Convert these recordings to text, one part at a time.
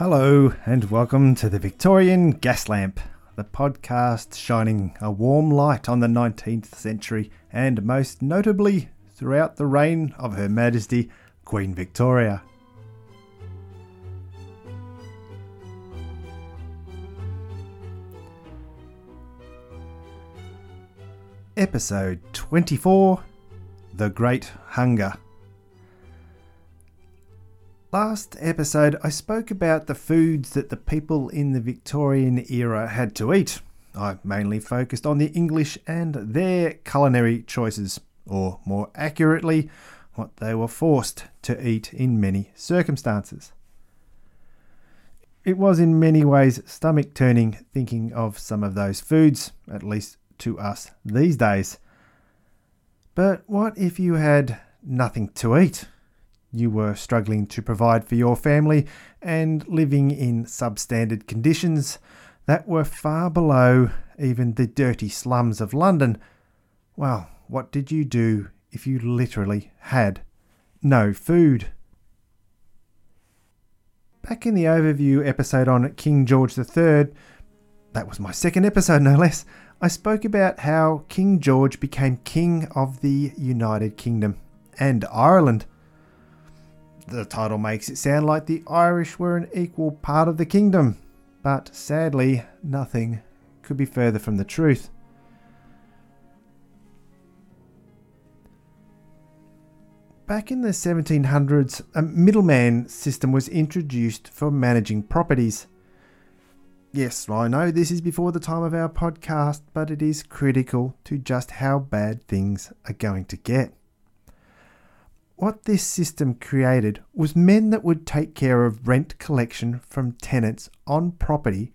Hello, and welcome to the Victorian Gas Lamp, the podcast shining a warm light on the 19th century and most notably throughout the reign of Her Majesty Queen Victoria. Episode 24 The Great Hunger. Last episode, I spoke about the foods that the people in the Victorian era had to eat. I mainly focused on the English and their culinary choices, or more accurately, what they were forced to eat in many circumstances. It was in many ways stomach turning thinking of some of those foods, at least to us these days. But what if you had nothing to eat? You were struggling to provide for your family and living in substandard conditions that were far below even the dirty slums of London, well, what did you do if you literally had no food? Back in the overview episode on King George III, that was my second episode no less, I spoke about how King George became King of the United Kingdom and Ireland the title makes it sound like the Irish were an equal part of the kingdom, but sadly, nothing could be further from the truth. Back in the 1700s, a middleman system was introduced for managing properties. Yes, I know this is before the time of our podcast, but it is critical to just how bad things are going to get what this system created was men that would take care of rent collection from tenants on property,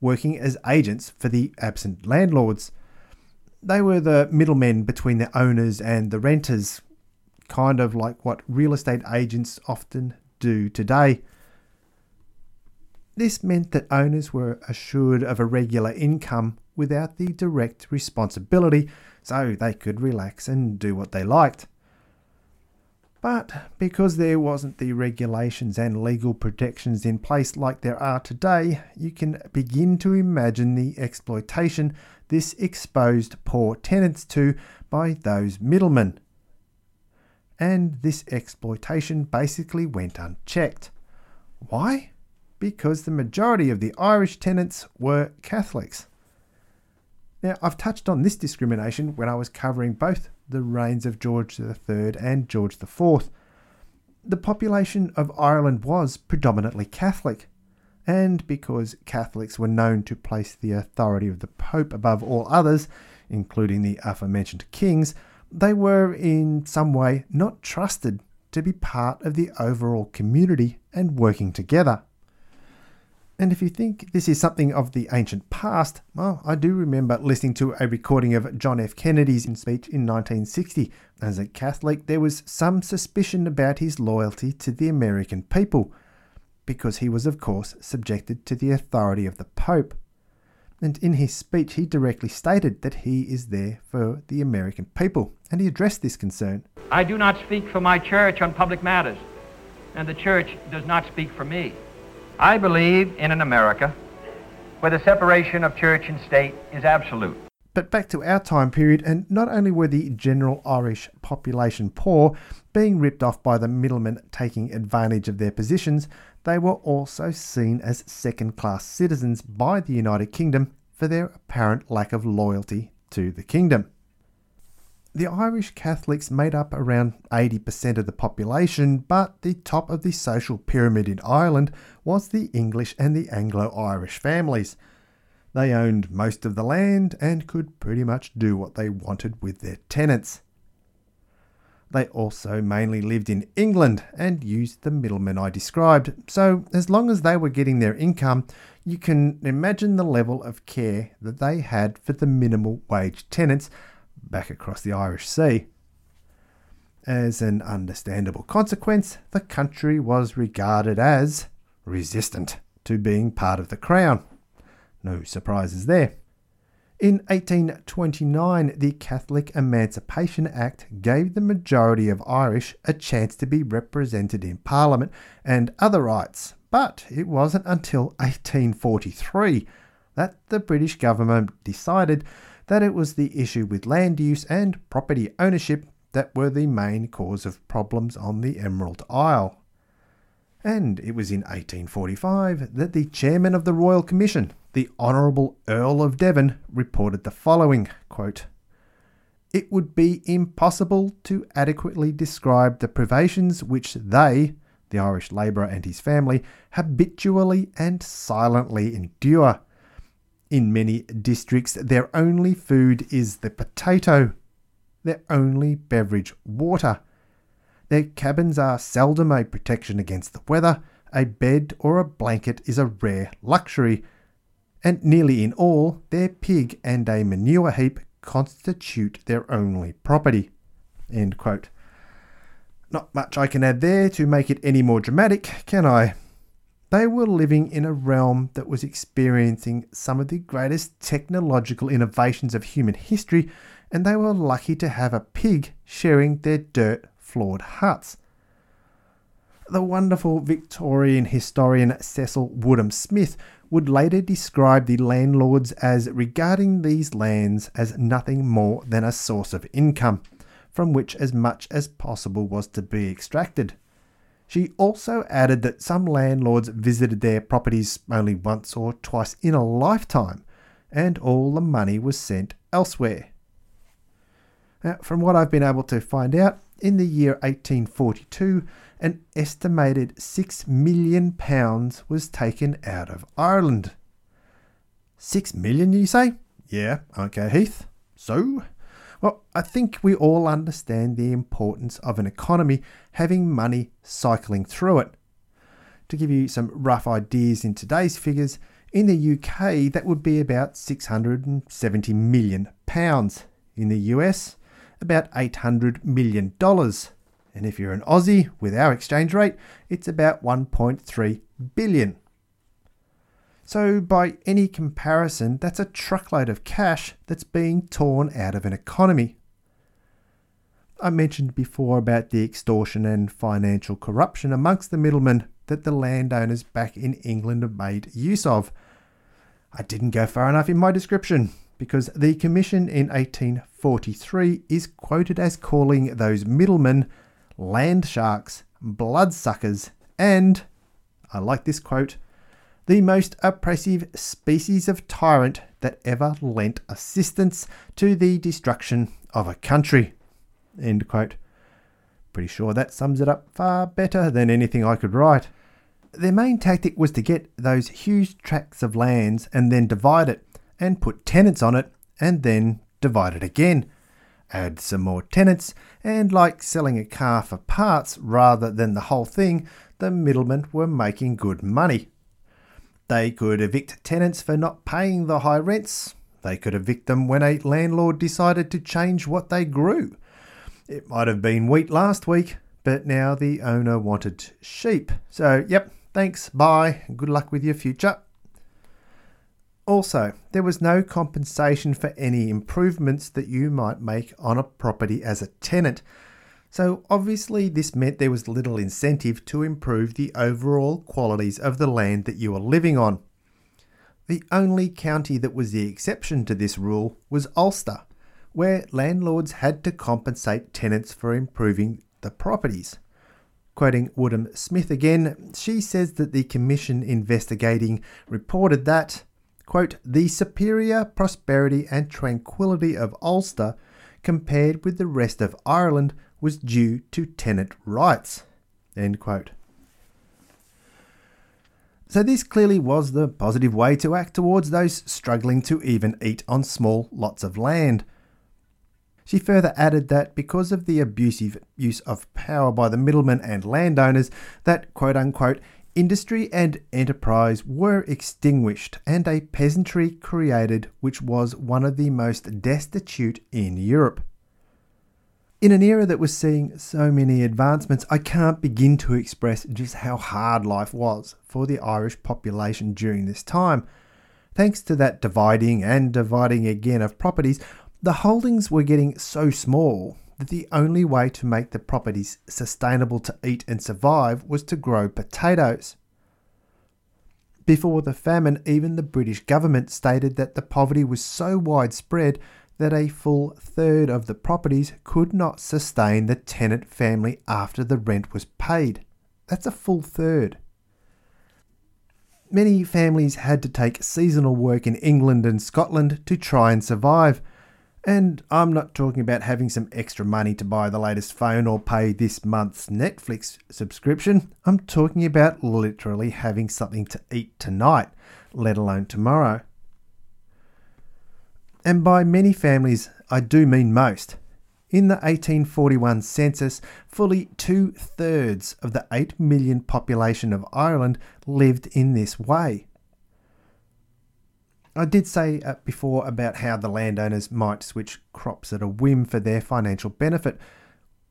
working as agents for the absent landlords. They were the middlemen between the owners and the renters, kind of like what real estate agents often do today. This meant that owners were assured of a regular income without the direct responsibility, so they could relax and do what they liked. But because there wasn't the regulations and legal protections in place like there are today, you can begin to imagine the exploitation this exposed poor tenants to by those middlemen. And this exploitation basically went unchecked. Why? Because the majority of the Irish tenants were Catholics. Now, I've touched on this discrimination when I was covering both the reigns of George III and George IV. The population of Ireland was predominantly Catholic, and because Catholics were known to place the authority of the Pope above all others, including the aforementioned kings, they were in some way not trusted to be part of the overall community and working together. And if you think this is something of the ancient past, well, I do remember listening to a recording of John F. Kennedy's speech in 1960. As a Catholic, there was some suspicion about his loyalty to the American people, because he was, of course, subjected to the authority of the Pope. And in his speech, he directly stated that he is there for the American people, and he addressed this concern. I do not speak for my church on public matters, and the church does not speak for me. I believe in an America where the separation of church and state is absolute. But back to our time period, and not only were the general Irish population poor, being ripped off by the middlemen taking advantage of their positions, they were also seen as second class citizens by the United Kingdom for their apparent lack of loyalty to the kingdom the Irish Catholics made up around 80% of the population, but the top of the social pyramid in Ireland was the English and the Anglo Irish families. They owned most of the land and could pretty much do what they wanted with their tenants. They also mainly lived in England and used the middlemen I described, so as long as they were getting their income, you can imagine the level of care that they had for the minimal wage tenants back across the Irish Sea. As an understandable consequence, the country was regarded as resistant to being part of the Crown. No surprises there. In 1829, the Catholic Emancipation Act gave the majority of Irish a chance to be represented in Parliament and other rights, But it wasn't until 1843 that the British government decided that it was the issue with land use and property ownership that were the main cause of problems on the Emerald Isle. And it was in 1845 that the chairman of the Royal Commission, the Honourable Earl of Devon, reported the following quote, It would be impossible to adequately describe the privations which they, the Irish labourer and his family, habitually and silently endure. In many districts, their only food is the potato, their only beverage water their cabins are seldom a protection against the weather, a bed or a blanket is a rare luxury, and nearly in all, their pig and a manure heap constitute their only property. Not much I can add there to make it any more dramatic, can I? They were living in a realm that was experiencing some of the greatest technological innovations of human history, and they were lucky to have a pig sharing their dirt floored huts. The wonderful Victorian historian Cecil Woodham Smith would later describe the landlords as regarding these lands as nothing more than a source of income, from which as much as possible was to be extracted. She also added that some landlords visited their properties only once or twice in a lifetime, and all the money was sent elsewhere. Now, from what I've been able to find out, in the year 1842, an estimated £6 million was taken out of Ireland. Six million, you say? Yeah, okay, Heath. So? Well, I think we all understand the importance of an economy having money cycling through it. To give you some rough ideas in today's figures, in the UK that would be about 670 million pounds. In the US, about $800 million. And if you're an Aussie with our exchange rate, it's about 1.3 billion. So, by any comparison, that's a truckload of cash that's being torn out of an economy. I mentioned before about the extortion and financial corruption amongst the middlemen that the landowners back in England have made use of. I didn't go far enough in my description because the Commission in 1843 is quoted as calling those middlemen land sharks, bloodsuckers, and, I like this quote, the most oppressive species of tyrant that ever lent assistance to the destruction of a country. End quote. Pretty sure that sums it up far better than anything I could write. Their main tactic was to get those huge tracts of lands and then divide it and put tenants on it and then divide it again. Add some more tenants, and like selling a car for parts rather than the whole thing, the middlemen were making good money. They could evict tenants for not paying the high rents. They could evict them when a landlord decided to change what they grew. It might have been wheat last week, but now the owner wanted sheep. So, yep, thanks, bye, good luck with your future. Also, there was no compensation for any improvements that you might make on a property as a tenant. So, obviously, this meant there was little incentive to improve the overall qualities of the land that you were living on. The only county that was the exception to this rule was Ulster, where landlords had to compensate tenants for improving the properties. Quoting Woodham Smith again, she says that the commission investigating reported that quote, the superior prosperity and tranquility of Ulster compared with the rest of Ireland was due to tenant rights, end quote. So, this clearly was the positive way to act towards those struggling to even eat on small lots of land. She further added that because of the abusive use of power by the middlemen and landowners, that quote unquote Industry and enterprise were extinguished and a peasantry created which was one of the most destitute in Europe. In an era that was seeing so many advancements, I can't begin to express just how hard life was for the Irish population during this time. Thanks to that dividing and dividing again of properties, the holdings were getting so small that the only way to make the properties sustainable to eat and survive was to grow potatoes. Before the famine, even the British government stated that the poverty was so widespread that a full third of the properties could not sustain the tenant family after the rent was paid. That's a full third. Many families had to take seasonal work in England and Scotland to try and survive. And I'm not talking about having some extra money to buy the latest phone or pay this month's Netflix subscription. I'm talking about literally having something to eat tonight, let alone tomorrow. And by many families, I do mean most. In the 1841 census, fully two thirds of the 8 million population of Ireland lived in this way. I did say uh, before about how the landowners might switch crops at a whim for their financial benefit.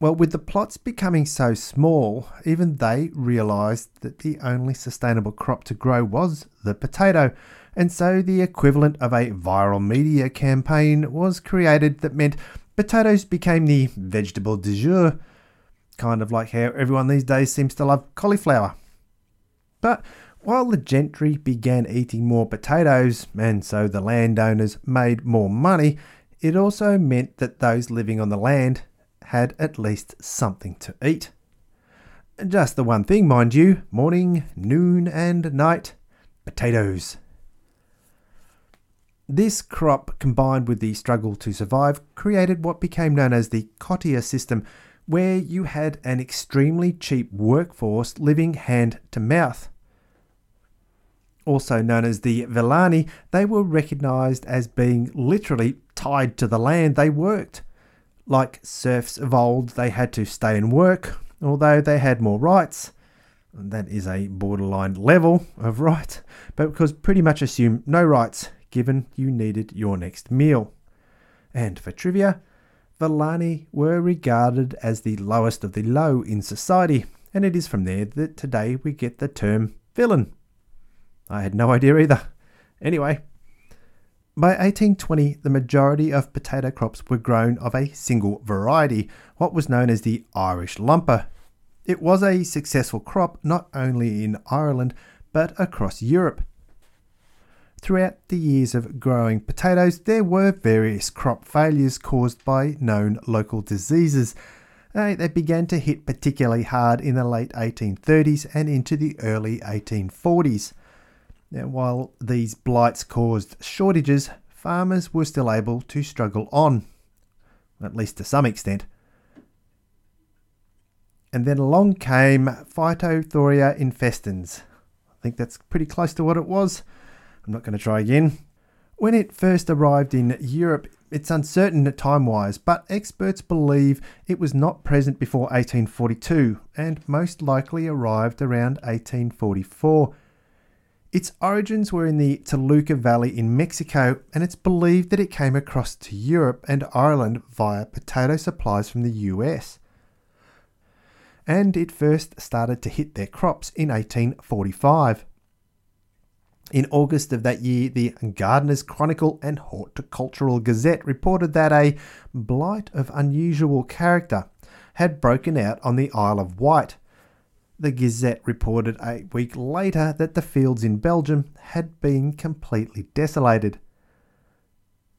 Well, with the plots becoming so small, even they realised that the only sustainable crop to grow was the potato, and so the equivalent of a viral media campaign was created that meant potatoes became the vegetable du jour, kind of like how everyone these days seems to love cauliflower. But while the gentry began eating more potatoes, and so the landowners made more money, it also meant that those living on the land had at least something to eat. Just the one thing, mind you morning, noon, and night potatoes. This crop, combined with the struggle to survive, created what became known as the cottier system, where you had an extremely cheap workforce living hand to mouth. Also known as the Villani, they were recognised as being literally tied to the land they worked. Like serfs of old, they had to stay and work, although they had more rights. That is a borderline level of right, but because pretty much assume no rights, given you needed your next meal. And for trivia, Villani were regarded as the lowest of the low in society, and it is from there that today we get the term villain. I had no idea either. Anyway, by 1820, the majority of potato crops were grown of a single variety, what was known as the Irish lumper. It was a successful crop not only in Ireland but across Europe. Throughout the years of growing potatoes, there were various crop failures caused by known local diseases. They began to hit particularly hard in the late 1830s and into the early 1840s. Now, while these blights caused shortages, farmers were still able to struggle on, at least to some extent. And then along came Phytothoria infestans. I think that's pretty close to what it was. I'm not going to try again. When it first arrived in Europe, it's uncertain time wise, but experts believe it was not present before 1842 and most likely arrived around 1844. Its origins were in the Toluca Valley in Mexico, and it's believed that it came across to Europe and Ireland via potato supplies from the US. And it first started to hit their crops in 1845. In August of that year, the Gardener's Chronicle and Horticultural Gazette reported that a blight of unusual character had broken out on the Isle of Wight. The Gazette reported a week later that the fields in Belgium had been completely desolated.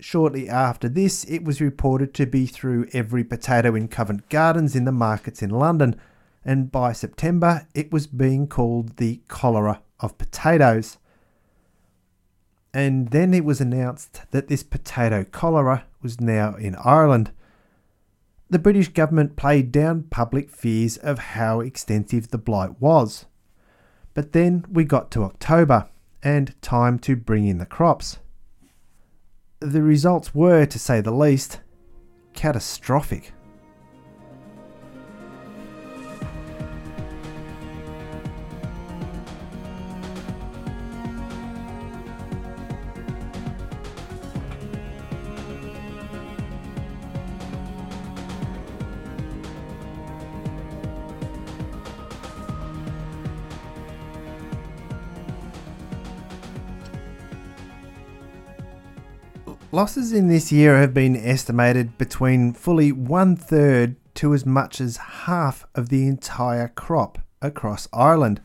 Shortly after this, it was reported to be through every potato in Covent Gardens in the markets in London, and by September, it was being called the cholera of potatoes and then it was announced that this potato cholera was now in Ireland. The British government played down public fears of how extensive the blight was. But then we got to October and time to bring in the crops. The results were, to say the least, catastrophic. Losses in this year have been estimated between fully one third to as much as half of the entire crop across Ireland.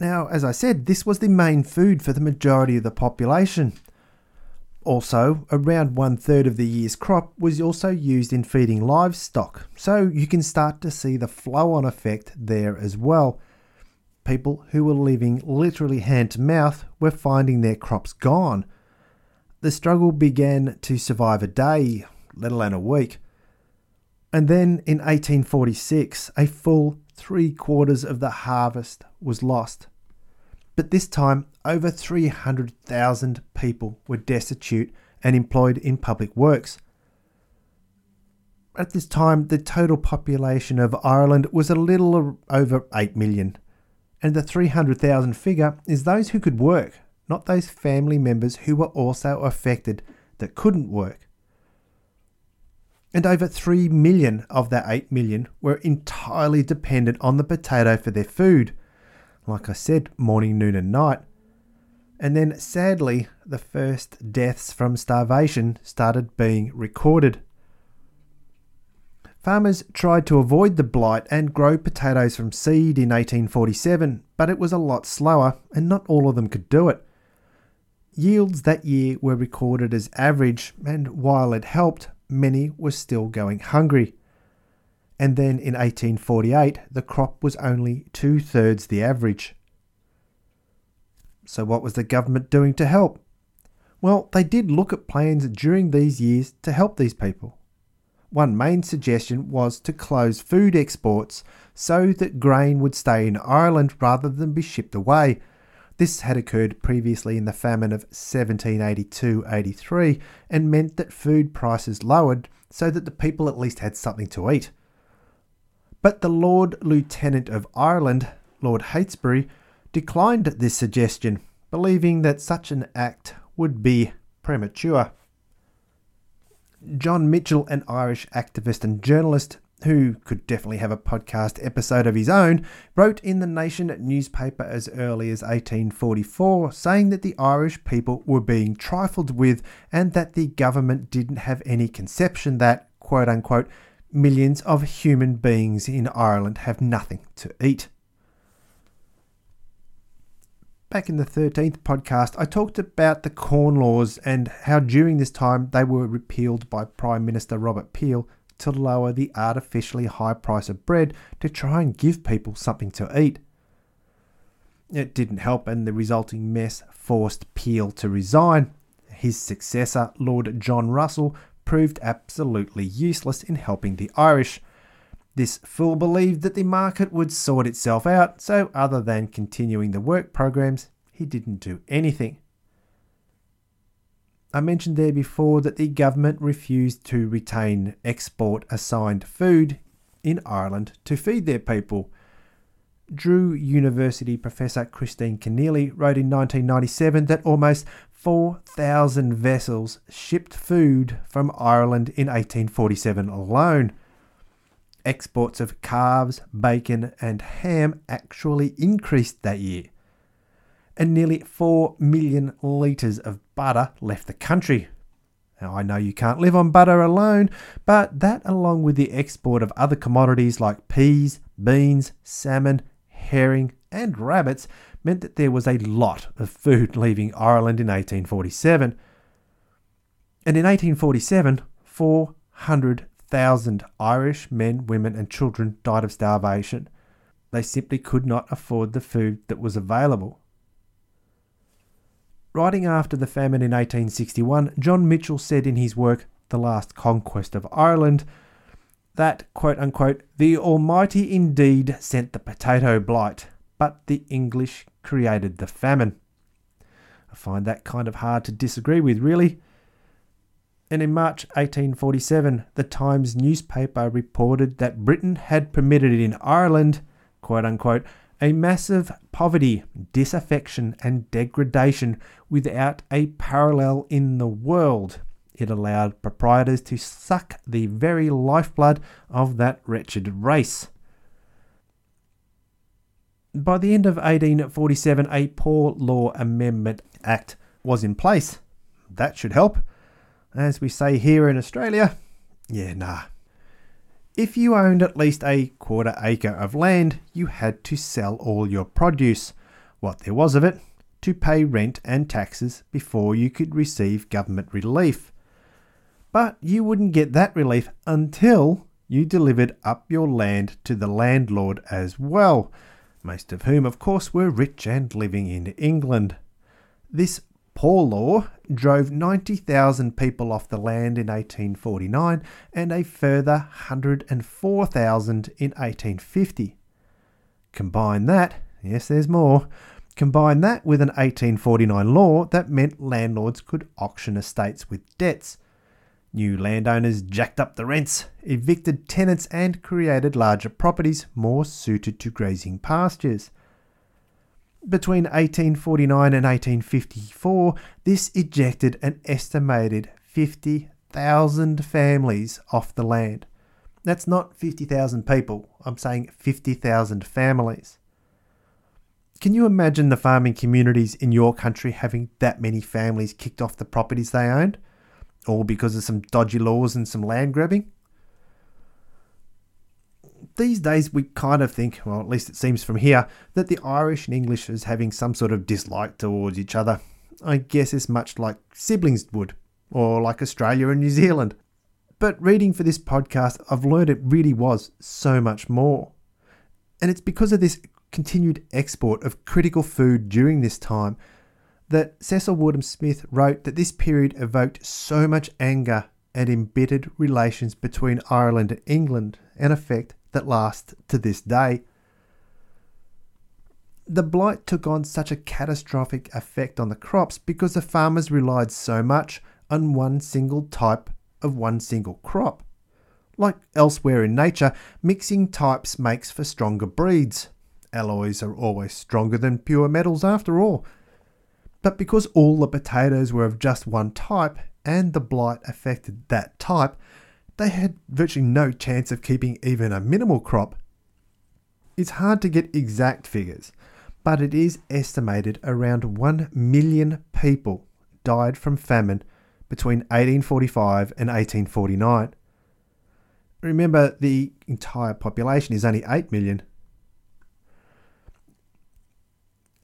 Now, as I said, this was the main food for the majority of the population. Also, around one third of the year's crop was also used in feeding livestock, so you can start to see the flow on effect there as well. People who were living literally hand to mouth were finding their crops gone. The struggle began to survive a day, let alone a week. And then in 1846, a full three quarters of the harvest was lost. But this time, over 300,000 people were destitute and employed in public works. At this time, the total population of Ireland was a little over 8 million, and the 300,000 figure is those who could work, not those family members who were also affected that couldn't work and over 3 million of that 8 million were entirely dependent on the potato for their food. Like I said, morning, noon, and night. And then sadly, the first deaths from starvation started being recorded. Farmers tried to avoid the blight and grow potatoes from seed in 1847, but it was a lot slower, and not all of them could do it. Yields that year were recorded as average, and while it helped, many were still going hungry. And then in 1848, the crop was only two thirds the average. So, what was the government doing to help? Well, they did look at plans during these years to help these people. One main suggestion was to close food exports so that grain would stay in Ireland rather than be shipped away, this had occurred previously in the famine of 1782 83 and meant that food prices lowered so that the people at least had something to eat. But the Lord Lieutenant of Ireland, Lord Heytesbury, declined this suggestion, believing that such an act would be premature. John Mitchel, an Irish activist and journalist, who could definitely have a podcast episode of his own, wrote in the Nation newspaper as early as 1844 saying that the Irish people were being trifled with and that the government didn't have any conception that, quote unquote, millions of human beings in Ireland have nothing to eat. Back in the 13th podcast, I talked about the Corn Laws and how during this time they were repealed by Prime Minister Robert Peel to lower the artificially high price of bread to try and give people something to eat. It didn't help, and the resulting mess forced Peel to resign. His successor, Lord John Russell, proved absolutely useless in helping the Irish. This fool believed that the market would sort itself out, so other than continuing the work programs, he didn't do anything. I mentioned there before that the government refused to retain export assigned food in Ireland to feed their people. Drew University professor Christine Kinealy wrote in 1997 that almost 4,000 vessels shipped food from Ireland in 1847 alone. Exports of calves, bacon, and ham actually increased that year and nearly 4 million litres of butter left the country. Now, I know you can't live on butter alone, but that, along with the export of other commodities like peas, beans, salmon, herring, and rabbits, meant that there was a lot of food leaving Ireland in 1847. And in 1847, 400,000 Irish men, women, and children died of starvation. They simply could not afford the food that was available. Writing after the famine in 1861, John Mitchel said in his work The Last Conquest of Ireland that, quote unquote, the Almighty indeed sent the potato blight, but the English created the famine. I find that kind of hard to disagree with, really. And in March 1847, the Times newspaper reported that Britain had permitted in Ireland, quote unquote, a massive poverty, disaffection, and degradation without a parallel in the world. It allowed proprietors to suck the very lifeblood of that wretched race. By the end of 1847, a Poor Law Amendment Act was in place. That should help. As we say here in Australia, yeah, nah, if you owned at least a quarter acre of land, you had to sell all your produce. what there was of it, to pay rent and taxes before you could receive government relief. But you wouldn't get that relief until you delivered up your land to the landlord as well, most of whom, of course, were rich and living in England. This poor law drove 90,000 people off the land in 1849 and a further 104,000 in 1850. Combine that, yes, there's more. Combine that with an 1849 law that meant landlords could auction estates with debts New landowners jacked up the rents, evicted tenants, and created larger properties more suited to grazing pastures. Between 1849 and 1854, this ejected an estimated 50,000 families off the land. That's not 50,000 people, I'm saying 50,000 families. Can you imagine the farming communities in your country having that many families kicked off the properties they owned? all because of some dodgy laws and some land grabbing. These days, we kind of think, well, at least it seems from here, that the Irish and English is having some sort of dislike towards each other. I guess it's much like siblings would, or like Australia and New Zealand. But reading for this podcast, I've learned it really was so much more. And it's because of this continued export of critical food during this time that Cecil Woodham Smith wrote that this period evoked so much anger and embittered relations between Ireland and England, an effect that last to this day. The blight took on such a catastrophic effect on the crops because the farmers relied so much on one single type of one single crop. Like elsewhere in nature, mixing types makes for stronger breeds. Alloys are always stronger than pure metals after all, but because all the potatoes were of just one type and the blight affected that type, they had virtually no chance of keeping even a minimal crop. It's hard to get exact figures, but it is estimated around 1 million people died from famine between 1845 and 1849. Remember, the entire population is only 8 million,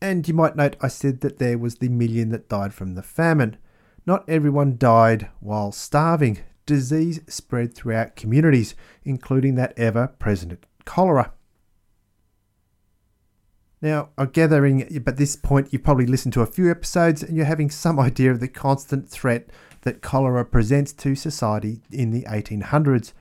And you might note I said that there was the million that died from the famine. Not everyone died while starving. Disease spread throughout communities, including that ever present cholera. Now, I'm gathering at this point you've probably listened to a few episodes and you're having some idea of the constant threat that cholera presents to society in the 1800s.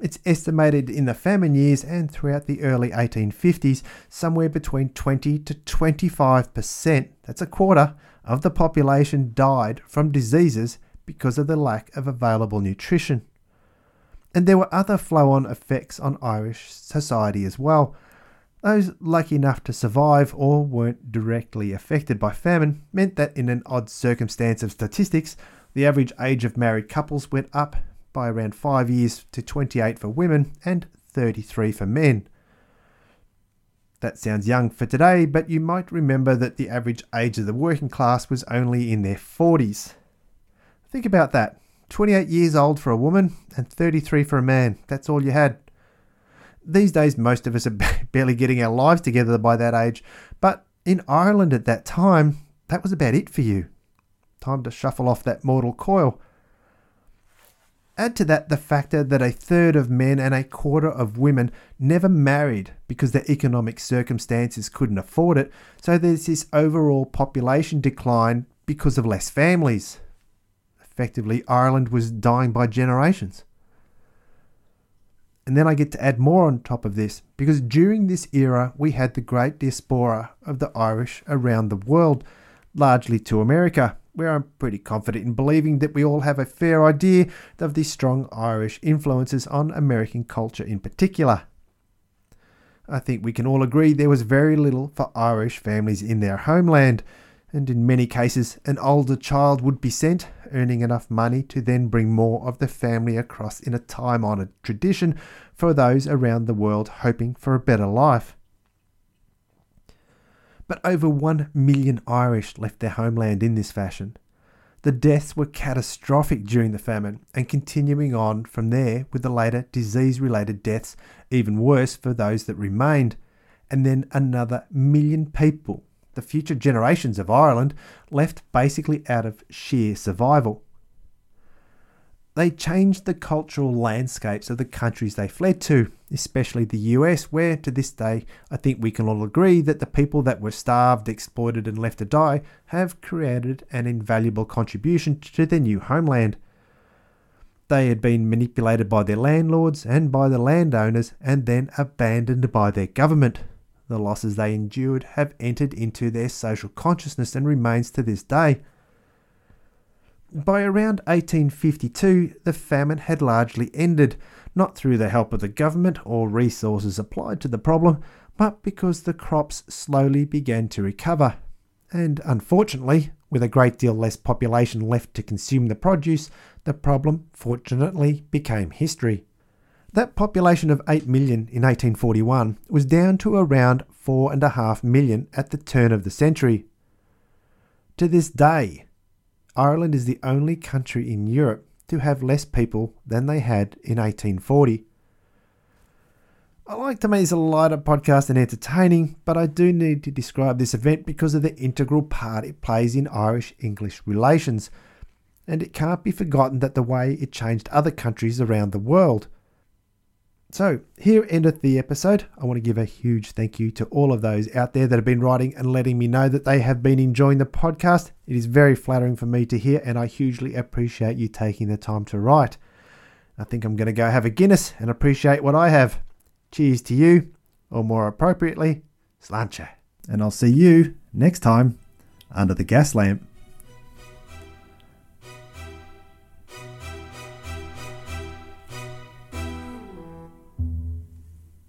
It's estimated in the famine years and throughout the early 1850s, somewhere between 20 to 25%, that's a quarter, of the population died from diseases because of the lack of available nutrition. And there were other flow on effects on Irish society as well. Those lucky enough to survive or weren't directly affected by famine meant that, in an odd circumstance of statistics, the average age of married couples went up by around 5 years to 28 for women and 33 for men. That sounds young for today, but you might remember that the average age of the working class was only in their 40s. Think about that 28 years old for a woman and 33 for a man. That's all you had. These days, most of us are barely getting our lives together by that age, but in Ireland at that time, that was about it for you. Time to shuffle off that mortal coil. Add to that the factor that a third of men and a quarter of women never married because their economic circumstances couldn't afford it, so there's this overall population decline because of less families. Effectively, Ireland was dying by generations. And then I get to add more on top of this because during this era we had the great diaspora of the Irish around the world, largely to America where I'm pretty confident in believing that we all have a fair idea of the strong Irish influences on American culture in particular. I think we can all agree there was very little for Irish families in their homeland, and in many cases, an older child would be sent, earning enough money to then bring more of the family across in a time honoured tradition for those around the world hoping for a better life but over 1 million Irish left their homeland in this fashion. The deaths were catastrophic during the famine and continuing on from there with the later disease related deaths, even worse for those that remained, and then another million people the future generations of Ireland left basically out of sheer survival. They changed the cultural landscapes of the countries they fled to, especially the US, where to this day I think we can all agree that the people that were starved, exploited, and left to die have created an invaluable contribution to their new homeland. They had been manipulated by their landlords and by the landowners and then abandoned by their government. The losses they endured have entered into their social consciousness and remains to this day. By around 1852, the famine had largely ended, not through the help of the government or resources applied to the problem, but because the crops slowly began to recover. And unfortunately, with a great deal less population left to consume the produce, the problem fortunately became history. That population of 8 million in 1841 was down to around 4.5 million at the turn of the century. To this day, Ireland is the only country in Europe to have less people than they had in 1840. I like to make this a lighter podcast and entertaining, but I do need to describe this event because of the integral part it plays in Irish English relations, and it can't be forgotten that the way it changed other countries around the world. So, here endeth the episode. I want to give a huge thank you to all of those out there that have been writing and letting me know that they have been enjoying the podcast. It is very flattering for me to hear, and I hugely appreciate you taking the time to write. I think I'm going to go have a Guinness and appreciate what I have. Cheers to you, or more appropriately, sláinte. And I'll see you next time under the gas lamp.